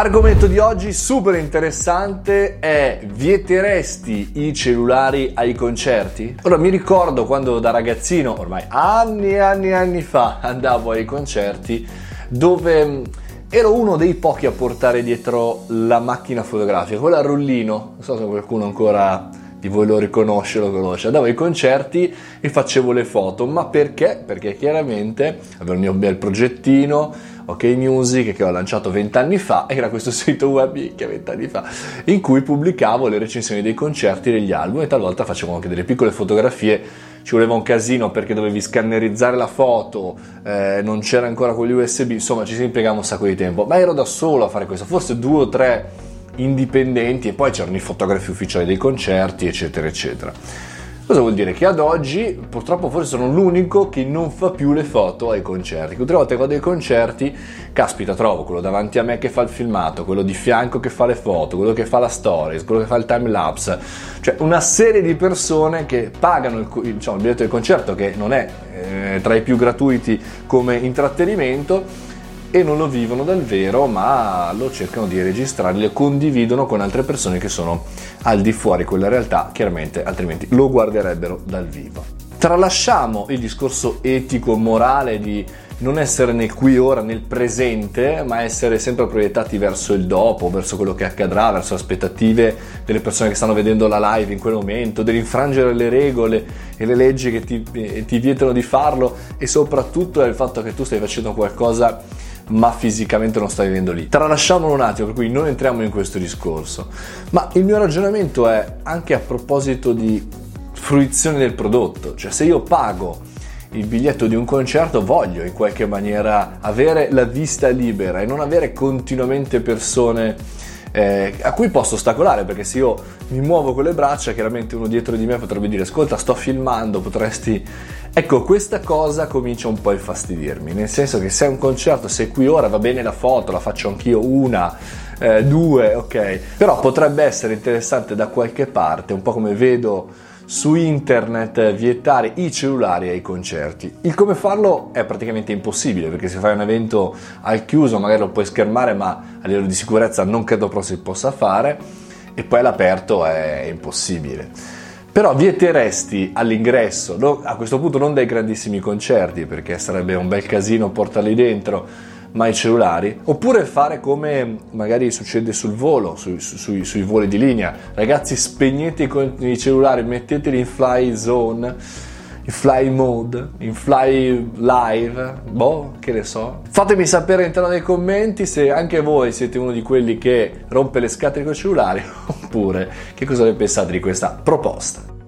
Argomento di oggi super interessante è vieteresti i cellulari ai concerti? Ora mi ricordo quando da ragazzino, ormai anni e anni e anni fa, andavo ai concerti dove ero uno dei pochi a portare dietro la macchina fotografica, quella a rullino, non so se qualcuno ancora di voi lo riconosce, lo conosce. Andavo ai concerti e facevo le foto, ma perché? Perché chiaramente avevo il mio bel progettino, OK Music che ho lanciato vent'anni fa, era questo sito web che vent'anni fa, in cui pubblicavo le recensioni dei concerti degli album e talvolta facevo anche delle piccole fotografie. Ci voleva un casino perché dovevi scannerizzare la foto, eh, non c'era ancora con gli USB, insomma ci si impiegava un sacco di tempo, ma ero da solo a fare questo, forse due o tre indipendenti e poi c'erano i fotografi ufficiali dei concerti, eccetera, eccetera. Cosa vuol dire? Che ad oggi purtroppo forse sono l'unico che non fa più le foto ai concerti. Tutte le volte che vado ai concerti, caspita, trovo quello davanti a me che fa il filmato, quello di fianco che fa le foto, quello che fa la stories, quello che fa il time lapse, cioè una serie di persone che pagano il, diciamo, il biglietto del concerto che non è eh, tra i più gratuiti come intrattenimento e non lo vivono dal vero, ma lo cercano di registrare, lo condividono con altre persone che sono al di fuori quella realtà, chiaramente altrimenti lo guarderebbero dal vivo. Tralasciamo il discorso etico, morale di non essere nel qui ora, nel presente, ma essere sempre proiettati verso il dopo, verso quello che accadrà, verso le aspettative delle persone che stanno vedendo la live in quel momento, dell'infrangere le regole e le leggi che ti, ti vietano di farlo e soprattutto del fatto che tu stai facendo qualcosa ma fisicamente non stai vivendo lì. Tralasciamolo un attimo, per cui non entriamo in questo discorso. Ma il mio ragionamento è anche a proposito di fruizione del prodotto, cioè se io pago il biglietto di un concerto voglio in qualche maniera avere la vista libera e non avere continuamente persone eh, a cui posso ostacolare perché se io mi muovo con le braccia chiaramente uno dietro di me potrebbe dire ascolta sto filmando potresti ecco questa cosa comincia un po' a infastidirmi nel senso che se è un concerto sei qui ora va bene la foto la faccio anch'io una eh, due ok. Però potrebbe essere interessante da qualche parte un po' come vedo su internet vietare i cellulari ai concerti. Il come farlo è praticamente impossibile perché se fai un evento al chiuso magari lo puoi schermare ma a livello di sicurezza non credo proprio si possa fare e poi all'aperto è impossibile. Però vieteresti all'ingresso, a questo punto non dai grandissimi concerti perché sarebbe un bel casino portarli dentro, ma i cellulari, oppure fare come magari succede sul volo, su, su, sui, sui voli di linea. Ragazzi, spegnete i cellulari, metteteli in fly zone, in fly mode, in fly live, boh, che ne so. Fatemi sapere all'interno dei commenti se anche voi siete uno di quelli che rompe le scatole con i cellulari, oppure che cosa ne pensate di questa proposta.